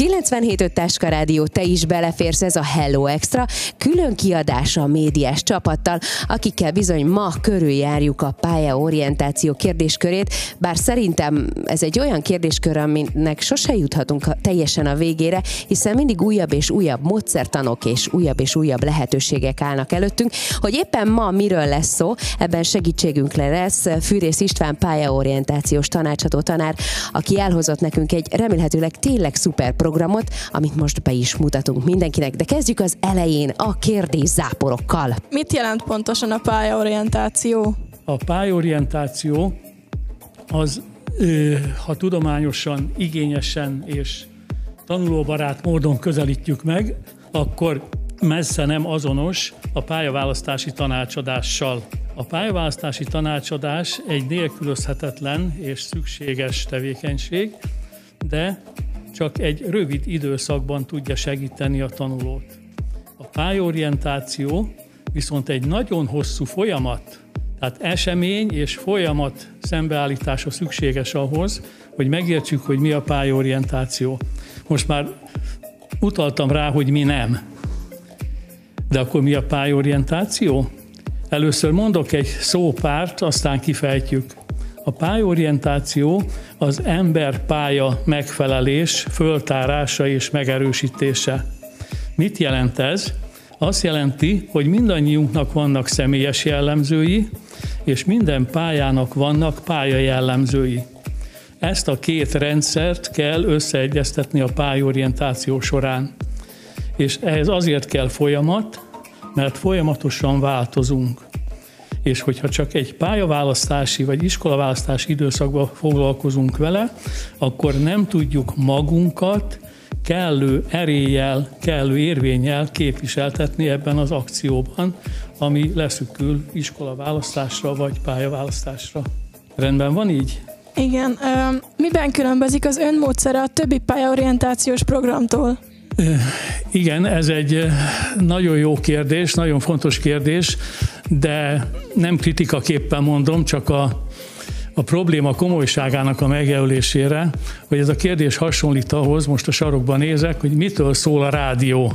97.5 Táska Rádió, te is beleférsz, ez a Hello Extra, külön kiadása a médiás csapattal, akikkel bizony ma körüljárjuk a pályaorientáció kérdéskörét, bár szerintem ez egy olyan kérdéskör, aminek sose juthatunk teljesen a végére, hiszen mindig újabb és újabb módszertanok és újabb és újabb lehetőségek állnak előttünk. Hogy éppen ma miről lesz szó, ebben segítségünkre lesz Fűrész István pályaorientációs tanácsadó tanár, aki elhozott nekünk egy remélhetőleg tényleg szuper programot, amit most be is mutatunk mindenkinek. De kezdjük az elején a kérdés záporokkal. Mit jelent pontosan a pályaorientáció? A pályaorientáció az, ha tudományosan, igényesen és tanulóbarát módon közelítjük meg, akkor messze nem azonos a pályaválasztási tanácsadással. A pályaválasztási tanácsadás egy nélkülözhetetlen és szükséges tevékenység, de csak egy rövid időszakban tudja segíteni a tanulót. A pályorientáció viszont egy nagyon hosszú folyamat, tehát esemény és folyamat szembeállítása szükséges ahhoz, hogy megértsük, hogy mi a pályorientáció. Most már utaltam rá, hogy mi nem. De akkor mi a pályorientáció? Először mondok egy szópárt, aztán kifejtjük. A pályorientáció az ember pálya megfelelés, föltárása és megerősítése. Mit jelent ez? Azt jelenti, hogy mindannyiunknak vannak személyes jellemzői, és minden pályának vannak pályajellemzői. Ezt a két rendszert kell összeegyeztetni a pályorientáció során. És ehhez azért kell folyamat, mert folyamatosan változunk és hogyha csak egy pályaválasztási vagy iskolaválasztási időszakban foglalkozunk vele, akkor nem tudjuk magunkat kellő eréllyel, kellő érvényel képviseltetni ebben az akcióban, ami leszükül iskolaválasztásra vagy pályaválasztásra. Rendben van így? Igen. Miben különbözik az önmódszere a többi pályaorientációs programtól? Igen, ez egy nagyon jó kérdés, nagyon fontos kérdés, de nem kritikaképpen mondom, csak a, a probléma komolyságának a megjelölésére, hogy ez a kérdés hasonlít ahhoz, most a sarokban nézek, hogy mitől szól a rádió.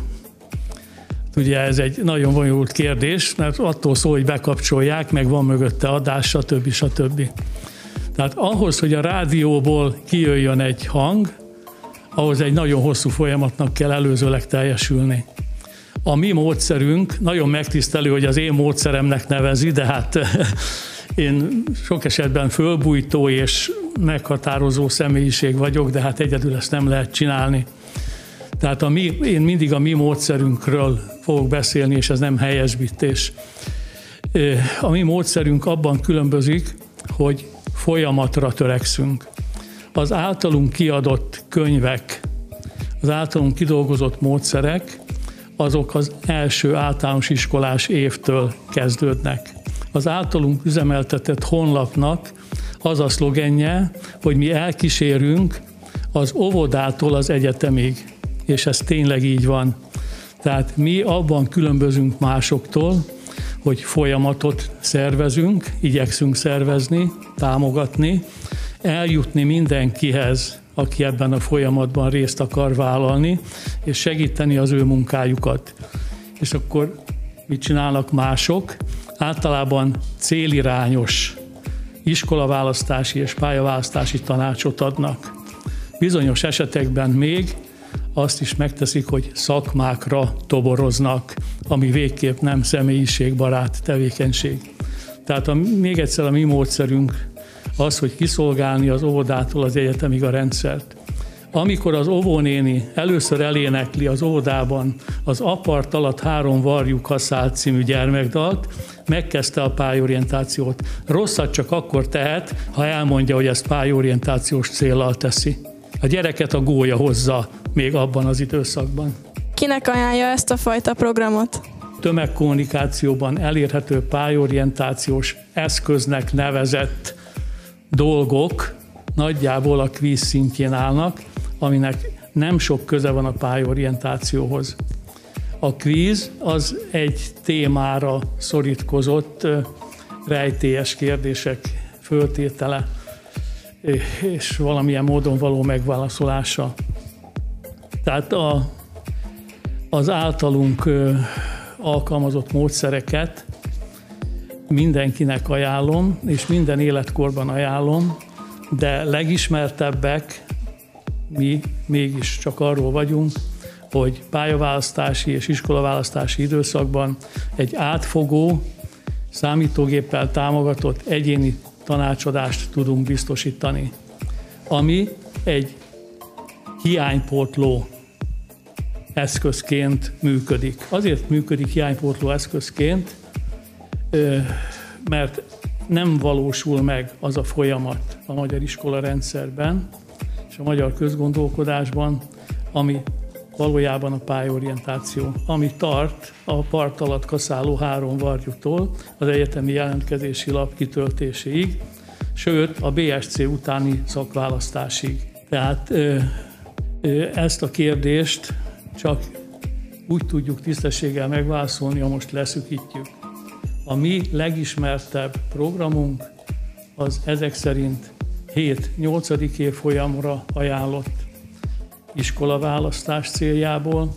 Ugye ez egy nagyon bonyolult kérdés, mert attól szól, hogy bekapcsolják, meg van mögötte adás, stb. stb. Tehát ahhoz, hogy a rádióból kijöjjön egy hang, ahhoz egy nagyon hosszú folyamatnak kell előzőleg teljesülni. A mi módszerünk nagyon megtisztelő, hogy az én módszeremnek nevezi, de hát én sok esetben fölbújtó és meghatározó személyiség vagyok, de hát egyedül ezt nem lehet csinálni. Tehát a mi, én mindig a mi módszerünkről fogok beszélni, és ez nem helyesbítés. A mi módszerünk abban különbözik, hogy folyamatra törekszünk az általunk kiadott könyvek, az általunk kidolgozott módszerek, azok az első általános iskolás évtől kezdődnek. Az általunk üzemeltetett honlapnak az a szlogenje, hogy mi elkísérünk az óvodától az egyetemig, és ez tényleg így van. Tehát mi abban különbözünk másoktól, hogy folyamatot szervezünk, igyekszünk szervezni, támogatni, eljutni mindenkihez, aki ebben a folyamatban részt akar vállalni, és segíteni az ő munkájukat. És akkor mit csinálnak mások? Általában célirányos iskolaválasztási és pályaválasztási tanácsot adnak. Bizonyos esetekben még azt is megteszik, hogy szakmákra toboroznak, ami végképp nem személyiségbarát tevékenység. Tehát a, még egyszer a mi módszerünk az, hogy kiszolgálni az óvodától az egyetemig a rendszert. Amikor az óvónéni először elénekli az óvodában az apart alatt három varjú kaszált című gyermekdalt, megkezdte a pályorientációt. Rosszat csak akkor tehet, ha elmondja, hogy ezt pályorientációs célral teszi. A gyereket a gólya hozza még abban az időszakban. Kinek ajánlja ezt a fajta programot? Tömegkommunikációban elérhető pályorientációs eszköznek nevezett dolgok nagyjából a kvíz szintjén állnak, aminek nem sok köze van a pályorientációhoz. A kvíz az egy témára szorítkozott rejtélyes kérdések föltétele és valamilyen módon való megválaszolása. Tehát a, az általunk alkalmazott módszereket mindenkinek ajánlom, és minden életkorban ajánlom, de legismertebbek mi mégis csak arról vagyunk, hogy pályaválasztási és iskolaválasztási időszakban egy átfogó, számítógéppel támogatott egyéni tanácsadást tudunk biztosítani, ami egy hiánypótló eszközként működik. Azért működik hiánypótló eszközként, mert nem valósul meg az a folyamat a magyar iskola rendszerben és a magyar közgondolkodásban, ami valójában a pályorientáció, ami tart a part alatt kaszáló három varjútól az egyetemi jelentkezési lap kitöltéséig, sőt a BSC utáni szakválasztásig. Tehát ezt a kérdést csak úgy tudjuk tisztességgel megválaszolni, ha most leszükítjük. A mi legismertebb programunk az ezek szerint 7-8. évfolyamra ajánlott iskolaválasztás céljából,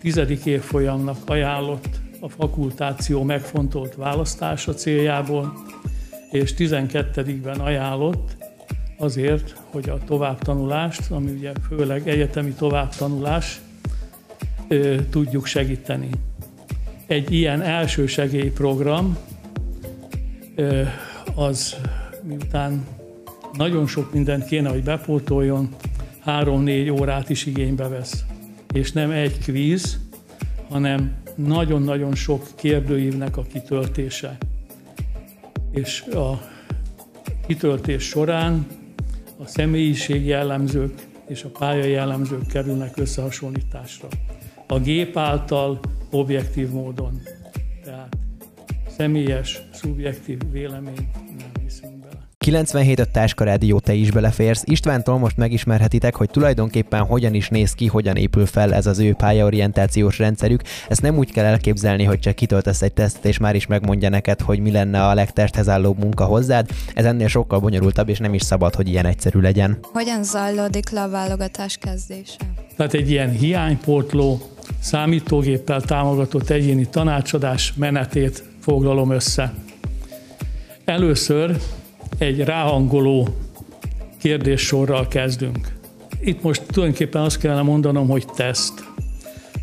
10. évfolyamnak ajánlott a fakultáció megfontolt választása céljából, és 12-ben ajánlott azért, hogy a továbbtanulást, ami ugye főleg egyetemi továbbtanulás, tudjuk segíteni. Egy ilyen elsősegélyprogram az miután nagyon sok mindent kéne, hogy bepótoljon, három-négy órát is igénybe vesz. És nem egy kvíz, hanem nagyon-nagyon sok kérdőívnek a kitöltése. És a kitöltés során a személyiség jellemzők és a pálya jellemzők kerülnek összehasonlításra. A gép által objektív módon. Tehát személyes, szubjektív vélemény 97 a Táska Rádió, te is beleférsz. Istvántól most megismerhetitek, hogy tulajdonképpen hogyan is néz ki, hogyan épül fel ez az ő pályaorientációs rendszerük. Ezt nem úgy kell elképzelni, hogy csak kitöltesz egy tesztet, és már is megmondja neked, hogy mi lenne a legtesthez álló munka hozzád. Ez ennél sokkal bonyolultabb, és nem is szabad, hogy ilyen egyszerű legyen. Hogyan zajlódik le a válogatás kezdése? Tehát egy ilyen hiánypótló, számítógéppel támogatott egyéni tanácsadás menetét foglalom össze. Először egy ráhangoló kérdéssorral kezdünk. Itt most tulajdonképpen azt kellene mondanom, hogy teszt,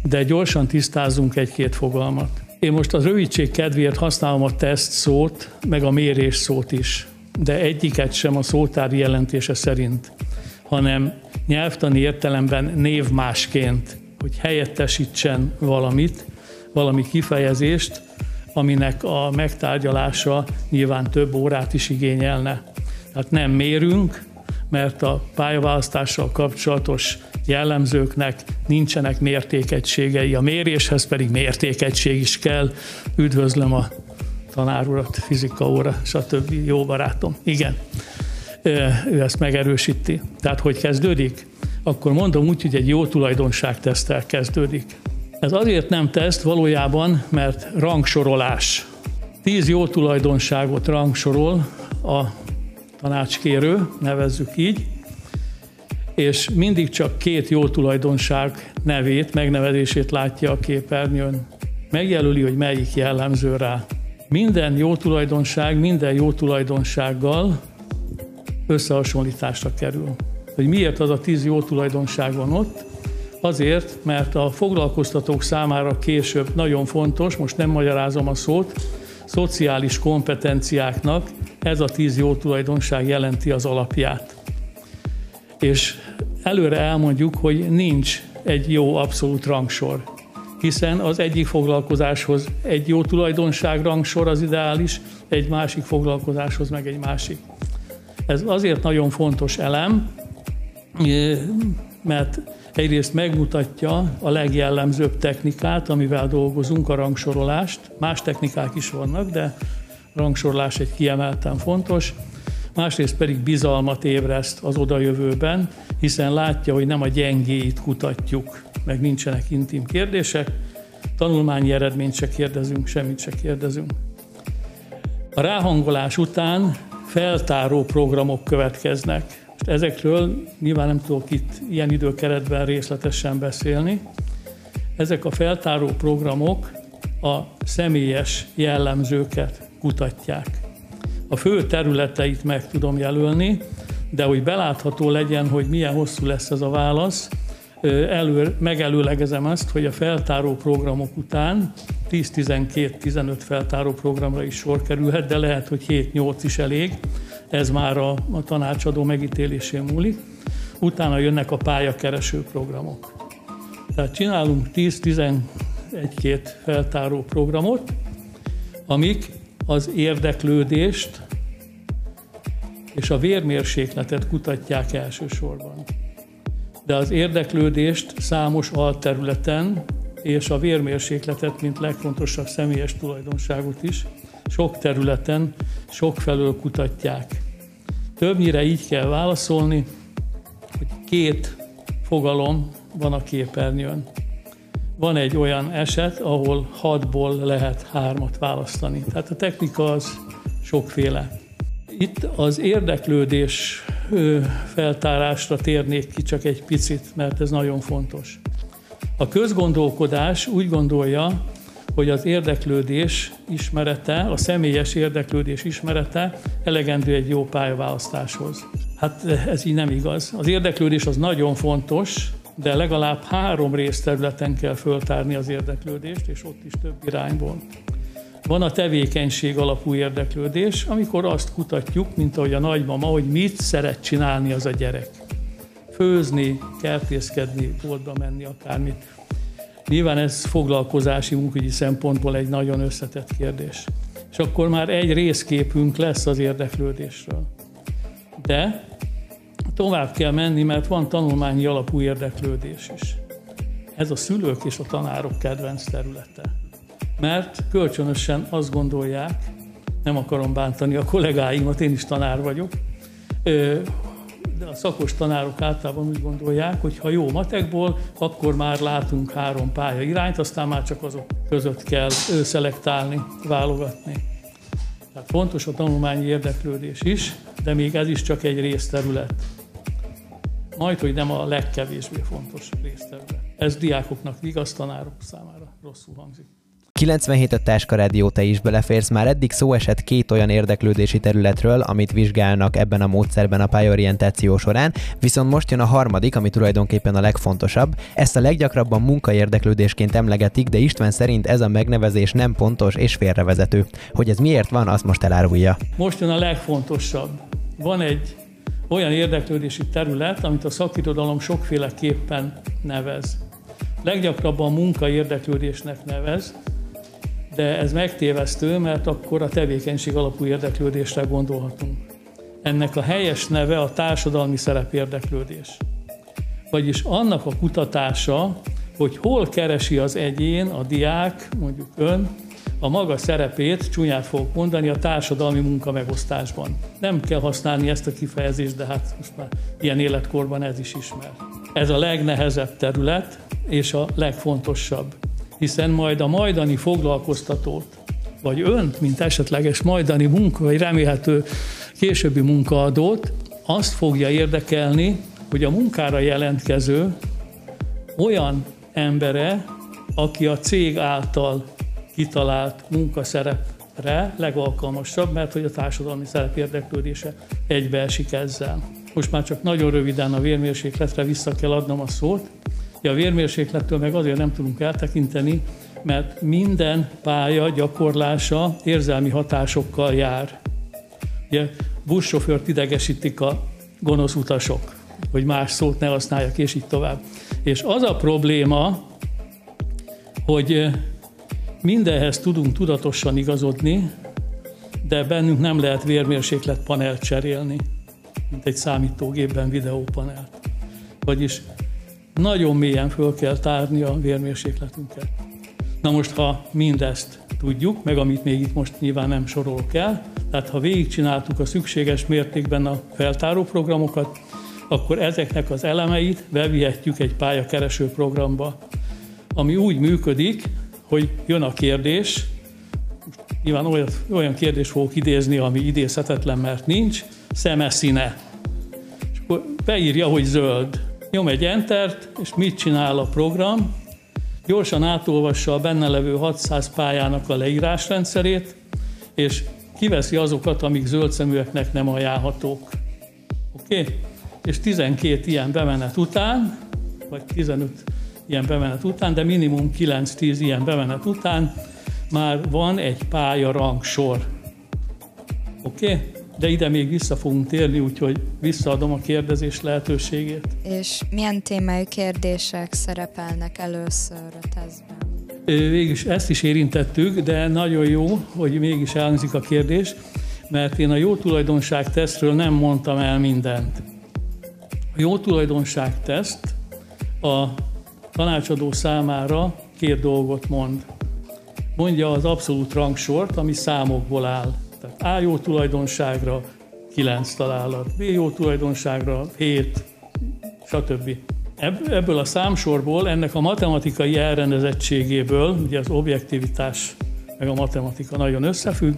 de gyorsan tisztázunk egy-két fogalmat. Én most az rövidség kedvéért használom a teszt szót, meg a mérés szót is, de egyiket sem a szótári jelentése szerint, hanem nyelvtani értelemben névmásként, hogy helyettesítsen valamit, valami kifejezést, aminek a megtárgyalása nyilván több órát is igényelne. Tehát nem mérünk, mert a pályaválasztással kapcsolatos jellemzőknek nincsenek mértékegységei, a méréshez pedig mértékegység is kell. Üdvözlöm a tanárurat, fizika óra, stb. Jó barátom. Igen, ő ezt megerősíti. Tehát, hogy kezdődik? Akkor mondom úgy, hogy egy jó tulajdonságtesztel kezdődik. Ez azért nem teszt valójában, mert rangsorolás. Tíz jó tulajdonságot rangsorol a tanácskérő, nevezzük így, és mindig csak két jó tulajdonság nevét, megnevezését látja a képernyőn. Megjelöli, hogy melyik jellemző rá. Minden jó tulajdonság, minden jó tulajdonsággal összehasonlításra kerül. Hogy miért az a tíz jó tulajdonság van ott, Azért, mert a foglalkoztatók számára később nagyon fontos, most nem magyarázom a szót, szociális kompetenciáknak ez a tíz jó tulajdonság jelenti az alapját. És előre elmondjuk, hogy nincs egy jó abszolút rangsor, hiszen az egyik foglalkozáshoz egy jó tulajdonság rangsor az ideális, egy másik foglalkozáshoz meg egy másik. Ez azért nagyon fontos elem, mert egyrészt megmutatja a legjellemzőbb technikát, amivel dolgozunk, a rangsorolást. Más technikák is vannak, de rangsorolás egy kiemelten fontos. Másrészt pedig bizalmat ébreszt az odajövőben, hiszen látja, hogy nem a gyengéit kutatjuk, meg nincsenek intim kérdések, tanulmányi eredményt se kérdezünk, semmit se kérdezünk. A ráhangolás után feltáró programok következnek ezekről nyilván nem tudok itt ilyen időkeretben részletesen beszélni. Ezek a feltáró programok a személyes jellemzőket kutatják. A fő területeit meg tudom jelölni, de hogy belátható legyen, hogy milyen hosszú lesz ez a válasz, elő, megelőlegezem azt, hogy a feltáró programok után 10-12-15 feltáró programra is sor kerülhet, de lehet, hogy 7-8 is elég, ez már a, a tanácsadó megítélésén múlik. Utána jönnek a pályakereső programok. Tehát csinálunk 10-11-2 feltáró programot, amik az érdeklődést és a vérmérsékletet kutatják elsősorban. De az érdeklődést számos alterületen és a vérmérsékletet, mint legfontosabb személyes tulajdonságot is, sok területen, sok felől kutatják. Többnyire így kell válaszolni, hogy két fogalom van a képernyőn. Van egy olyan eset, ahol hatból lehet hármat választani. Tehát a technika az sokféle. Itt az érdeklődés feltárásra térnék ki csak egy picit, mert ez nagyon fontos. A közgondolkodás úgy gondolja, hogy az érdeklődés ismerete, a személyes érdeklődés ismerete elegendő egy jó pályaválasztáshoz. Hát ez így nem igaz. Az érdeklődés az nagyon fontos, de legalább három részterületen kell föltárni az érdeklődést, és ott is több irányból. Van a tevékenység alapú érdeklődés, amikor azt kutatjuk, mint ahogy a nagymama, hogy mit szeret csinálni az a gyerek. Főzni, kertészkedni, boltba menni, akármit. Nyilván ez foglalkozási munkügyi szempontból egy nagyon összetett kérdés. És akkor már egy részképünk lesz az érdeklődésről. De tovább kell menni, mert van tanulmányi alapú érdeklődés is. Ez a szülők és a tanárok kedvenc területe. Mert kölcsönösen azt gondolják, nem akarom bántani a kollégáimat, én is tanár vagyok, de a szakos tanárok általában úgy gondolják, hogy ha jó matekból, akkor már látunk három pálya irányt, aztán már csak azok között kell szelektálni, válogatni. Tehát fontos a tanulmányi érdeklődés is, de még ez is csak egy részterület. Majd, hogy nem a legkevésbé fontos részterület. Ez diákoknak igaz, tanárok számára rosszul hangzik. 97 a Táskarádió te is beleférsz, már eddig szó esett két olyan érdeklődési területről, amit vizsgálnak ebben a módszerben a pályorientáció során, viszont most jön a harmadik, ami tulajdonképpen a legfontosabb. Ezt a leggyakrabban munkaérdeklődésként emlegetik, de István szerint ez a megnevezés nem pontos és félrevezető. Hogy ez miért van, azt most elárulja. Most jön a legfontosabb. Van egy olyan érdeklődési terület, amit a szakirodalom sokféleképpen nevez. Leggyakrabban munka érdeklődésnek nevez, de ez megtévesztő, mert akkor a tevékenység alapú érdeklődésre gondolhatunk. Ennek a helyes neve a társadalmi szerepérdeklődés. Vagyis annak a kutatása, hogy hol keresi az egyén, a diák, mondjuk ön, a maga szerepét, csúnyát fogok mondani, a társadalmi munkamegosztásban. Nem kell használni ezt a kifejezést, de hát most már ilyen életkorban ez is ismer. Ez a legnehezebb terület, és a legfontosabb hiszen majd a majdani foglalkoztatót, vagy önt, mint esetleges majdani munka, vagy remélhető későbbi munkaadót, azt fogja érdekelni, hogy a munkára jelentkező olyan embere, aki a cég által kitalált munkaszerepre legalkalmasabb, mert hogy a társadalmi szerep érdeklődése egybeesik ezzel. Most már csak nagyon röviden a vérmérsékletre vissza kell adnom a szót. A vérmérséklettől meg azért nem tudunk eltekinteni, mert minden pálya gyakorlása érzelmi hatásokkal jár. Ugye buszsofőrt idegesítik a gonosz utasok, hogy más szót ne használjak, és így tovább. És az a probléma, hogy mindenhez tudunk tudatosan igazodni, de bennünk nem lehet vérmérséklet panelt cserélni, mint egy számítógépben videópanelt. Vagyis nagyon mélyen föl kell tárni a vérmérsékletünket. Na most, ha mindezt tudjuk, meg amit még itt most nyilván nem sorolok el, tehát ha végigcsináltuk a szükséges mértékben a feltáró programokat, akkor ezeknek az elemeit bevihetjük egy pályakereső programba, ami úgy működik, hogy jön a kérdés, nyilván olyan, olyan kérdés fogok idézni, ami idézhetetlen, mert nincs, szemeszíne beírja, hogy zöld. Nyom egy entert, és mit csinál a program? Gyorsan átolvassa a benne levő 600 pályának a leírásrendszerét, és kiveszi azokat, amik zöld szeműeknek nem ajánlhatók. Oké? Okay? És 12 ilyen bemenet után, vagy 15 ilyen bemenet után, de minimum 9-10 ilyen bemenet után már van egy pálya rangsor. Oké? Okay? De ide még vissza fogunk térni, úgyhogy visszaadom a kérdezés lehetőségét. És milyen témájú kérdések szerepelnek először a tesztben? Végülis ezt is érintettük, de nagyon jó, hogy mégis elhangzik a kérdés, mert én a jó tulajdonság tesztről nem mondtam el mindent. A jó tulajdonság teszt a tanácsadó számára két dolgot mond. Mondja az abszolút rangsort, ami számokból áll. Tehát A jó tulajdonságra 9 találat, B jó tulajdonságra 7, stb. Ebből a számsorból, ennek a matematikai elrendezettségéből, ugye az objektivitás meg a matematika nagyon összefügg,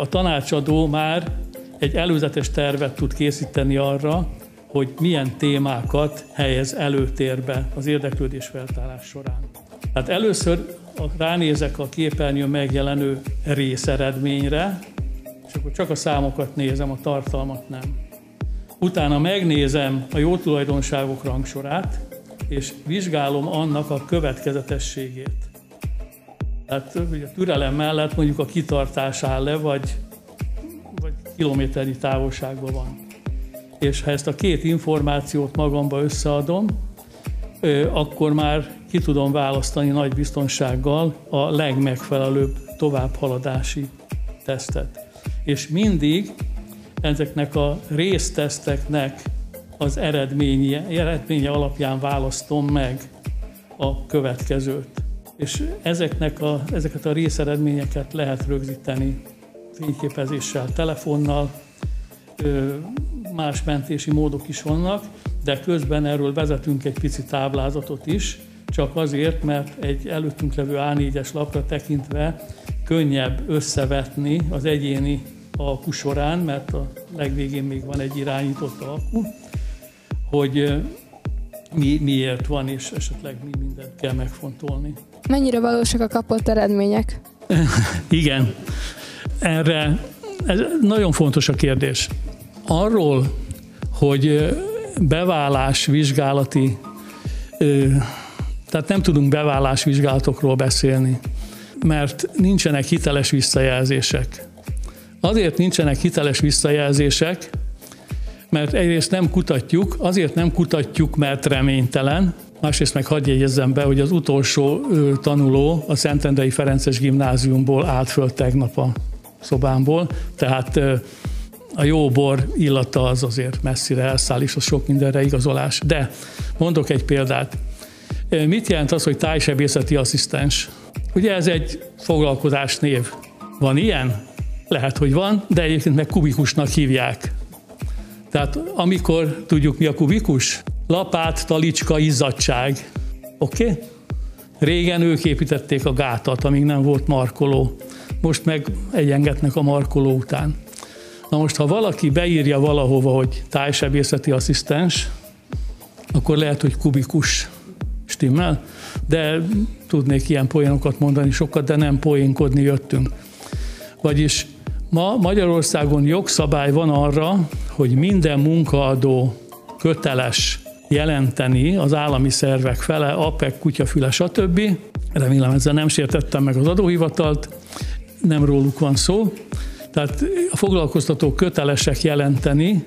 a tanácsadó már egy előzetes tervet tud készíteni arra, hogy milyen témákat helyez előtérbe az érdeklődés feltárás során. Hát először ránézek a képernyőn megjelenő részeredményre, és akkor csak a számokat nézem, a tartalmat nem. Utána megnézem a jó tulajdonságok rangsorát, és vizsgálom annak a következetességét. Tehát a türelem mellett mondjuk a kitartás áll le, vagy, vagy kilométernyi távolságban van. És ha ezt a két információt magamba összeadom, akkor már ki tudom választani nagy biztonsággal a legmegfelelőbb továbbhaladási tesztet. És mindig ezeknek a részteszteknek az eredménye, eredménye alapján választom meg a következőt. És ezeknek a, ezeket a részeredményeket lehet rögzíteni fényképezéssel, telefonnal, más mentési módok is vannak, de közben erről vezetünk egy pici táblázatot is, csak azért, mert egy előttünk levő A4-es lapra tekintve könnyebb összevetni az egyéni alkú során, mert a legvégén még van egy irányított alkú, hogy mi, miért van, és esetleg mi mindent kell megfontolni. Mennyire valósak a kapott eredmények? Igen, erre ez nagyon fontos a kérdés. Arról, hogy beválás vizsgálati, tehát nem tudunk beválás vizsgálatokról beszélni, mert nincsenek hiteles visszajelzések. Azért nincsenek hiteles visszajelzések, mert egyrészt nem kutatjuk, azért nem kutatjuk, mert reménytelen, másrészt meg hagyj jegyezzem be, hogy az utolsó tanuló a Szentendrei Ferences gimnáziumból állt föl tegnap a szobámból, tehát a jó bor illata az azért messzire elszáll, és az sok mindenre igazolás. De mondok egy példát. Mit jelent az, hogy tájsebészeti asszisztens? Ugye ez egy foglalkozás név. Van ilyen? Lehet, hogy van, de egyébként meg kubikusnak hívják. Tehát amikor tudjuk mi a kubikus? Lapát, talicska, izzadság. Oké? Okay? Régen ők építették a gátat, amíg nem volt markoló. Most meg egyengetnek a markoló után. Na most, ha valaki beírja valahova, hogy tájsebészeti asszisztens, akkor lehet, hogy kubikus stimmel, de tudnék ilyen poénokat mondani sokat, de nem poénkodni jöttünk. Vagyis ma Magyarországon jogszabály van arra, hogy minden munkaadó köteles jelenteni az állami szervek fele, APEC, kutyafüle, stb. Remélem ezzel nem sértettem meg az adóhivatalt, nem róluk van szó. Tehát a foglalkoztatók kötelesek jelenteni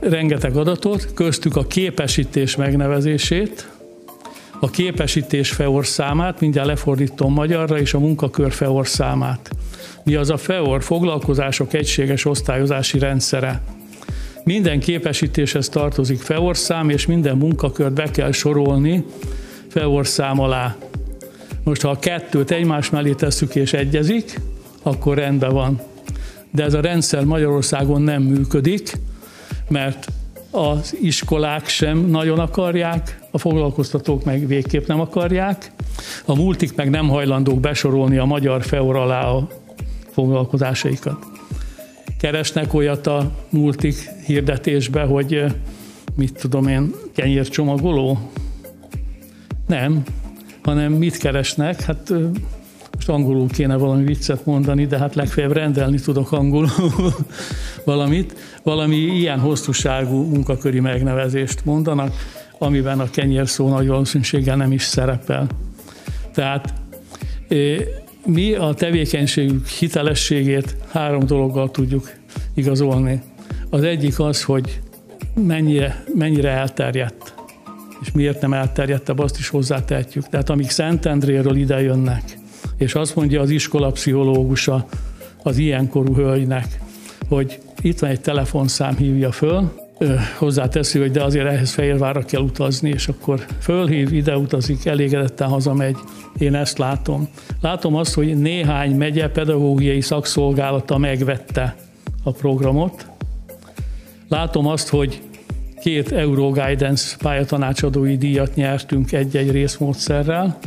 rengeteg adatot, köztük a képesítés megnevezését, a képesítés FEOR számát, mindjárt lefordítom magyarra, és a munkakör FEOR számát. Mi az a FEOR? Foglalkozások egységes osztályozási rendszere. Minden képesítéshez tartozik FEOR szám, és minden munkakört be kell sorolni FEOR szám alá. Most, ha a kettőt egymás mellé tesszük és egyezik, akkor rendben van. De ez a rendszer Magyarországon nem működik, mert az iskolák sem nagyon akarják, a foglalkoztatók meg végképp nem akarják, a multik meg nem hajlandók besorolni a magyar feor alá a foglalkozásaikat. keresnek olyat a multik hirdetésbe, hogy mit tudom én, kenyércsomagoló? Nem, hanem mit keresnek? Hát most angolul kéne valami viccet mondani, de hát legfeljebb rendelni tudok angolul valamit. Valami ilyen hosszúságú munkaköri megnevezést mondanak, amiben a kenyér szó nagy valószínűséggel nem is szerepel. Tehát mi a tevékenységük hitelességét három dologgal tudjuk igazolni. Az egyik az, hogy mennyire, mennyire elterjedt, és miért nem elterjedtebb, azt is hozzátehetjük. Tehát amíg Szentendréről ide jönnek, és azt mondja az iskola pszichológusa az ilyenkorú hölgynek, hogy itt van egy telefonszám, hívja föl, hozzáteszi, hogy de azért ehhez Fehérvárra kell utazni, és akkor fölhív, ide utazik, elégedetten hazamegy. Én ezt látom. Látom azt, hogy néhány megye pedagógiai szakszolgálata megvette a programot. Látom azt, hogy két Euro Guidance pályatanácsadói díjat nyertünk egy-egy részmódszerrel,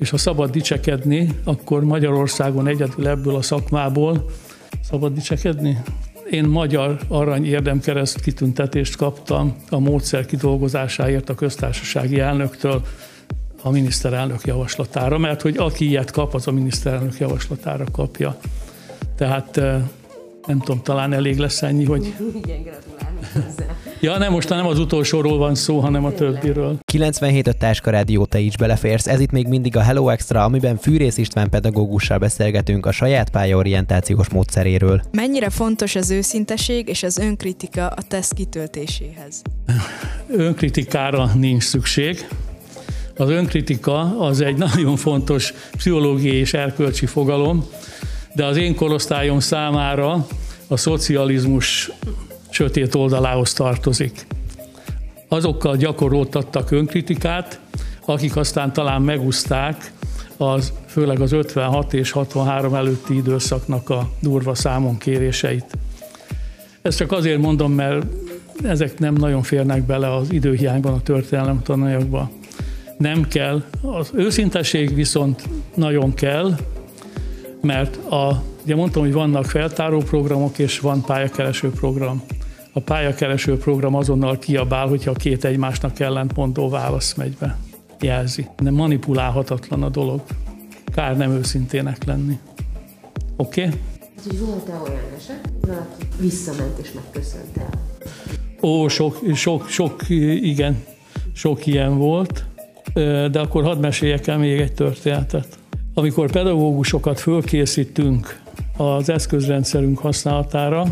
és ha szabad dicsekedni, akkor Magyarországon egyedül ebből a szakmából szabad dicsekedni? Én magyar arany érdemkereszt kitüntetést kaptam a módszer kidolgozásáért a köztársasági elnöktől a miniszterelnök javaslatára, mert hogy aki ilyet kap, az a miniszterelnök javaslatára kapja. Tehát eh, nem tudom, talán elég lesz ennyi, hogy... Igen, gratulálok hozzá. Ja, nem, most nem az utolsóról van szó, hanem a többiről. 97 a Táska Rádió, te is beleférsz. Ez itt még mindig a Hello Extra, amiben Fűrész István pedagógussal beszélgetünk a saját pályaorientációs módszeréről. Mennyire fontos az őszinteség és az önkritika a teszt kitöltéséhez? Önkritikára nincs szükség. Az önkritika az egy nagyon fontos pszichológiai és erkölcsi fogalom, de az én korosztályom számára a szocializmus sötét oldalához tartozik. Azokkal gyakoroltattak önkritikát, akik aztán talán megúzták az, főleg az 56 és 63 előtti időszaknak a durva számon kéréseit. Ezt csak azért mondom, mert ezek nem nagyon férnek bele az időhiányban a történelem tananyagba. Nem kell, az őszinteség viszont nagyon kell, mert a, ugye mondtam, hogy vannak feltáró programok és van pályakereső program a pályakereső program azonnal kiabál, hogyha a két egymásnak ellentmondó válasz megy be. Jelzi. De manipulálhatatlan a dolog. Kár nem őszintének lenni. Oké? Okay? Volt-e olyan eset, valaki visszament és megköszönt el? Ó, sok, sok, sok, igen, sok ilyen volt, de akkor hadd meséljek el még egy történetet. Amikor pedagógusokat fölkészítünk az eszközrendszerünk használatára,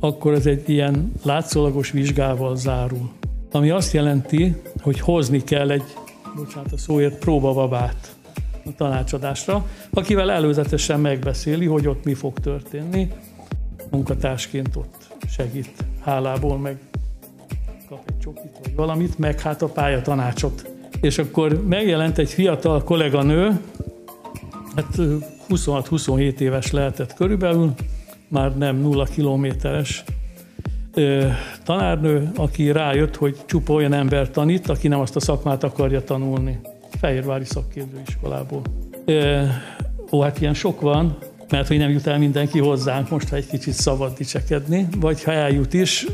akkor ez egy ilyen látszólagos vizsgával zárul. Ami azt jelenti, hogy hozni kell egy, bocsánat a szóért, próbavabát a tanácsadásra, akivel előzetesen megbeszéli, hogy ott mi fog történni. Munkatársként ott segít hálából, meg kap egy csokit vagy valamit, meg hát a pályatanácsot. És akkor megjelent egy fiatal kolléganő, hát 26-27 éves lehetett körülbelül, már nem nulla kilométeres tanárnő, aki rájött, hogy csupa olyan ember tanít, aki nem azt a szakmát akarja tanulni. Fehérvári szakképzőiskolából. Ó, hát ilyen sok van, mert hogy nem jut el mindenki hozzánk, most ha egy kicsit szabad dicsekedni, vagy ha eljut is,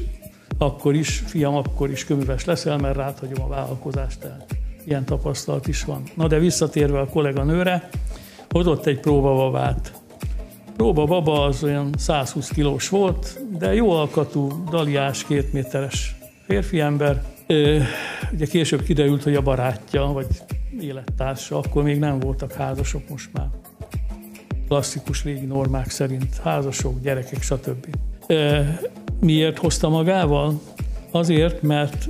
akkor is, fiam, akkor is köműves leszel, mert ráthagyom a vállalkozást el. Ilyen tapasztalat is van. Na de visszatérve a kolléganőre, hozott egy próbavavát, Próba baba az olyan 120 kilós volt, de jó alkatú, daliás, két méteres férfi ember. Ugye később kiderült, hogy a barátja, vagy élettársa, akkor még nem voltak házasok most már. Klasszikus régi normák szerint házasok, gyerekek, stb. Miért hozta magával? Azért, mert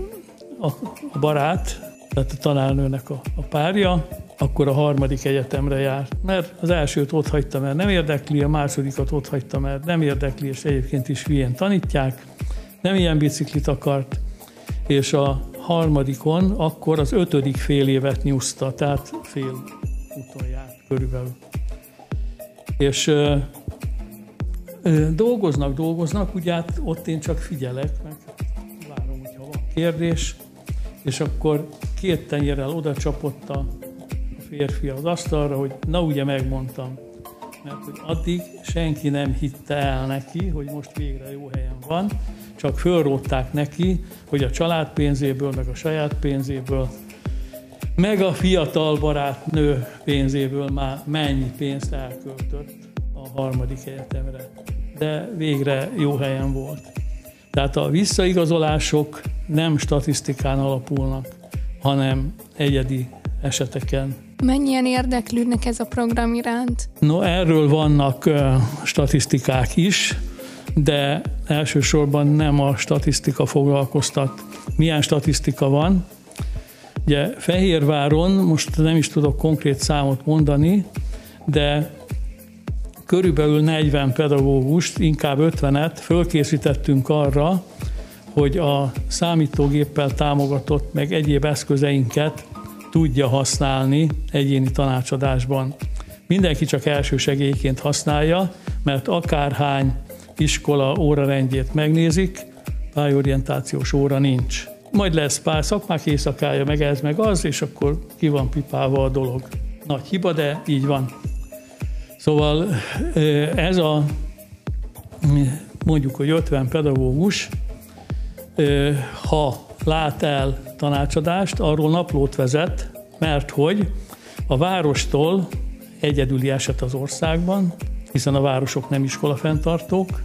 a barát, tehát a tanárnőnek a, a párja akkor a harmadik egyetemre jár. Mert az elsőt ott hagyta, mert nem érdekli, a másodikat ott hagyta, mert nem érdekli, és egyébként is hülyén tanítják, nem ilyen biciklit akart, és a harmadikon akkor az ötödik fél évet nyúzta, tehát fél úton járt körülbelül. És ö, ö, dolgoznak, dolgoznak, ugye hát ott én csak figyelek, meg várom, hogyha van kérdés, és akkor két tenyérrel oda csapott a férfi az asztalra, hogy na ugye megmondtam, mert hogy addig senki nem hitte el neki, hogy most végre jó helyen van, csak fölrótták neki, hogy a család pénzéből, meg a saját pénzéből, meg a fiatal barátnő pénzéből már mennyi pénzt elköltött a harmadik egyetemre. De végre jó helyen volt. Tehát a visszaigazolások nem statisztikán alapulnak, hanem egyedi eseteken. Mennyien érdeklődnek ez a program iránt? No, erről vannak statisztikák is, de elsősorban nem a statisztika foglalkoztat. Milyen statisztika van? Ugye Fehérváron, most nem is tudok konkrét számot mondani, de körülbelül 40 pedagógust, inkább 50-et fölkészítettünk arra, hogy a számítógéppel támogatott meg egyéb eszközeinket tudja használni egyéni tanácsadásban. Mindenki csak elsősegélyként használja, mert akárhány iskola órarendjét megnézik, pályorientációs óra nincs. Majd lesz pár szakmák éjszakája, meg ez, meg az, és akkor ki van pipálva a dolog. Nagy hiba, de így van. Szóval ez a mondjuk, hogy 50 pedagógus, ha lát el tanácsadást, arról naplót vezet, mert hogy a várostól egyedüli eset az országban, hiszen a városok nem iskola fenntartók,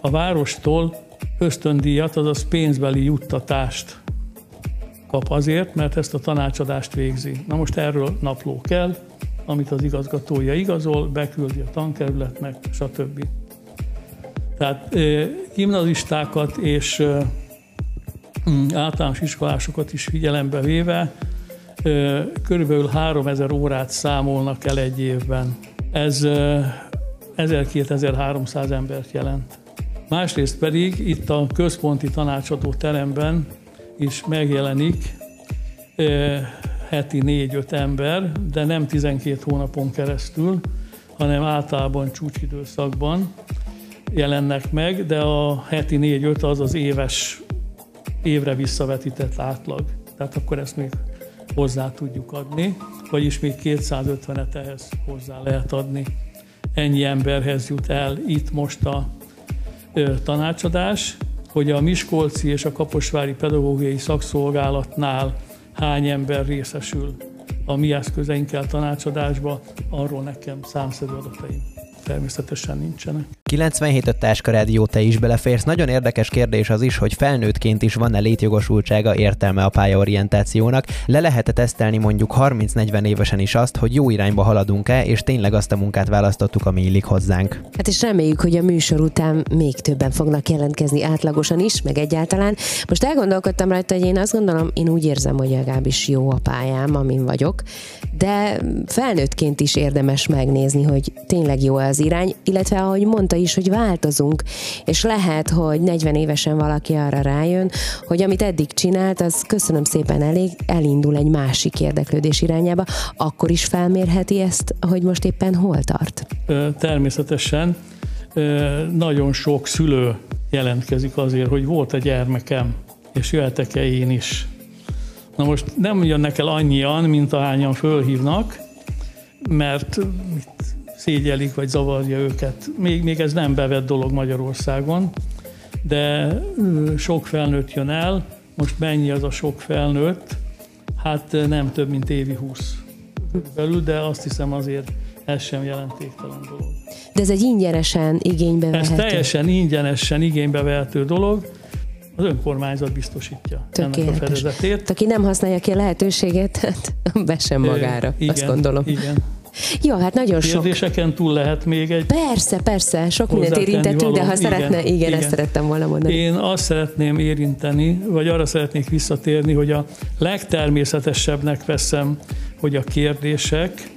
a várostól ösztöndíjat, azaz pénzbeli juttatást kap azért, mert ezt a tanácsadást végzi. Na most erről napló kell, amit az igazgatója igazol, beküldi a tankerületnek, stb. Tehát gimnazistákat és általános iskolásokat is figyelembe véve körülbelül 3000 órát számolnak el egy évben. Ez 1200-1300 embert jelent. Másrészt pedig itt a központi tanácsadó teremben is megjelenik heti 4-5 ember, de nem 12 hónapon keresztül, hanem általában csúcsidőszakban jelennek meg, de a heti 4-5 az az éves, évre visszavetített átlag. Tehát akkor ezt még hozzá tudjuk adni, vagyis még 250-et ehhez hozzá lehet adni. Ennyi emberhez jut el itt most a ö, tanácsadás, hogy a Miskolci és a Kaposvári Pedagógiai Szakszolgálatnál hány ember részesül a mi eszközeinkkel tanácsadásba, arról nekem számszerű adataim természetesen nincsenek. 97 öt Táska Rádió, te is beleférsz. Nagyon érdekes kérdés az is, hogy felnőttként is van-e létjogosultsága értelme a pályaorientációnak. Le lehet tesztelni mondjuk 30-40 évesen is azt, hogy jó irányba haladunk-e, és tényleg azt a munkát választottuk, ami illik hozzánk. Hát és reméljük, hogy a műsor után még többen fognak jelentkezni átlagosan is, meg egyáltalán. Most elgondolkodtam rajta, hogy én azt gondolom, én úgy érzem, hogy legalábbis jó a pályám, amin vagyok, de felnőttként is érdemes megnézni, hogy tényleg jó az irány, illetve ahogy mondta is, hogy változunk, és lehet, hogy 40 évesen valaki arra rájön, hogy amit eddig csinált, az köszönöm szépen elég, elindul egy másik érdeklődés irányába, akkor is felmérheti ezt, hogy most éppen hol tart? Természetesen nagyon sok szülő jelentkezik azért, hogy volt a gyermekem, és jöhetek-e én is. Na most nem jönnek el annyian, mint ahányan fölhívnak, mert szégyelik vagy zavarja őket. Még, még ez nem bevett dolog Magyarországon, de sok felnőtt jön el. Most mennyi az a sok felnőtt? Hát nem több, mint évi 20 belül, de azt hiszem azért ez sem jelentéktelen dolog. De ez egy ingyenesen igénybe vehető? Ez teljesen ingyenesen igénybe vehető dolog. Az önkormányzat biztosítja Tökéletes. ennek a fedezetét. Aki nem használja ki a lehetőséget, hát be sem magára, igen, azt gondolom. Igen. Jó, hát nagyon sok. Kérdéseken túl lehet még egy... Persze, persze, sok mindent érintettünk, de ha igen, szeretne, igen, igen, ezt szerettem volna mondani. Én azt szeretném érinteni, vagy arra szeretnék visszatérni, hogy a legtermészetesebbnek veszem, hogy a kérdések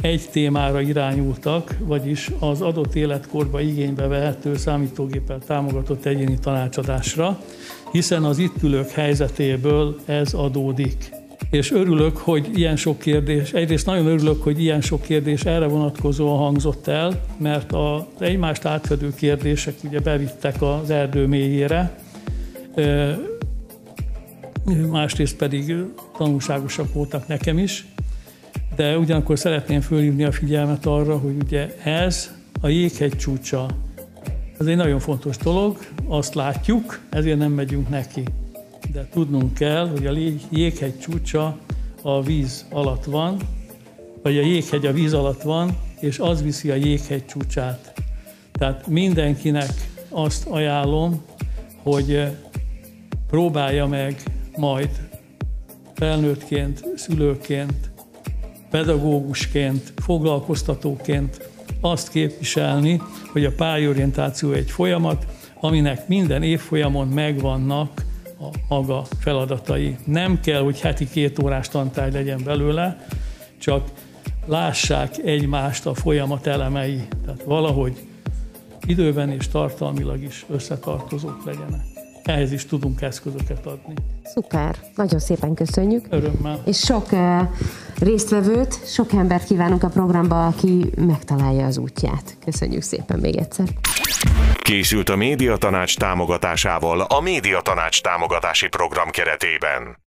egy témára irányultak, vagyis az adott életkorba igénybe vehető számítógéppel támogatott egyéni tanácsadásra, hiszen az itt ülők helyzetéből ez adódik és örülök, hogy ilyen sok kérdés, egyrészt nagyon örülök, hogy ilyen sok kérdés erre vonatkozóan hangzott el, mert az egymást átfedő kérdések ugye bevittek az erdő mélyére, másrészt pedig tanulságosak voltak nekem is, de ugyanakkor szeretném fölhívni a figyelmet arra, hogy ugye ez a jéghegy csúcsa, ez egy nagyon fontos dolog, azt látjuk, ezért nem megyünk neki. De tudnunk kell, hogy a jéghegy csúcsa a víz alatt van, vagy a jéghegy a víz alatt van, és az viszi a jéghegy csúcsát. Tehát mindenkinek azt ajánlom, hogy próbálja meg majd felnőttként, szülőként, pedagógusként, foglalkoztatóként azt képviselni, hogy a pályorientáció egy folyamat, aminek minden évfolyamon megvannak a maga feladatai. Nem kell, hogy heti két órás tantárgy legyen belőle, csak lássák egymást a folyamat elemei. Tehát valahogy időben és tartalmilag is összetartozók legyenek. Ehhez is tudunk eszközöket adni. Szuper, nagyon szépen köszönjük. Örömmel. És sok uh, résztvevőt, sok embert kívánunk a programba, aki megtalálja az útját. Köszönjük szépen még egyszer. Készült a Média Tanács támogatásával a Média Tanács támogatási program keretében.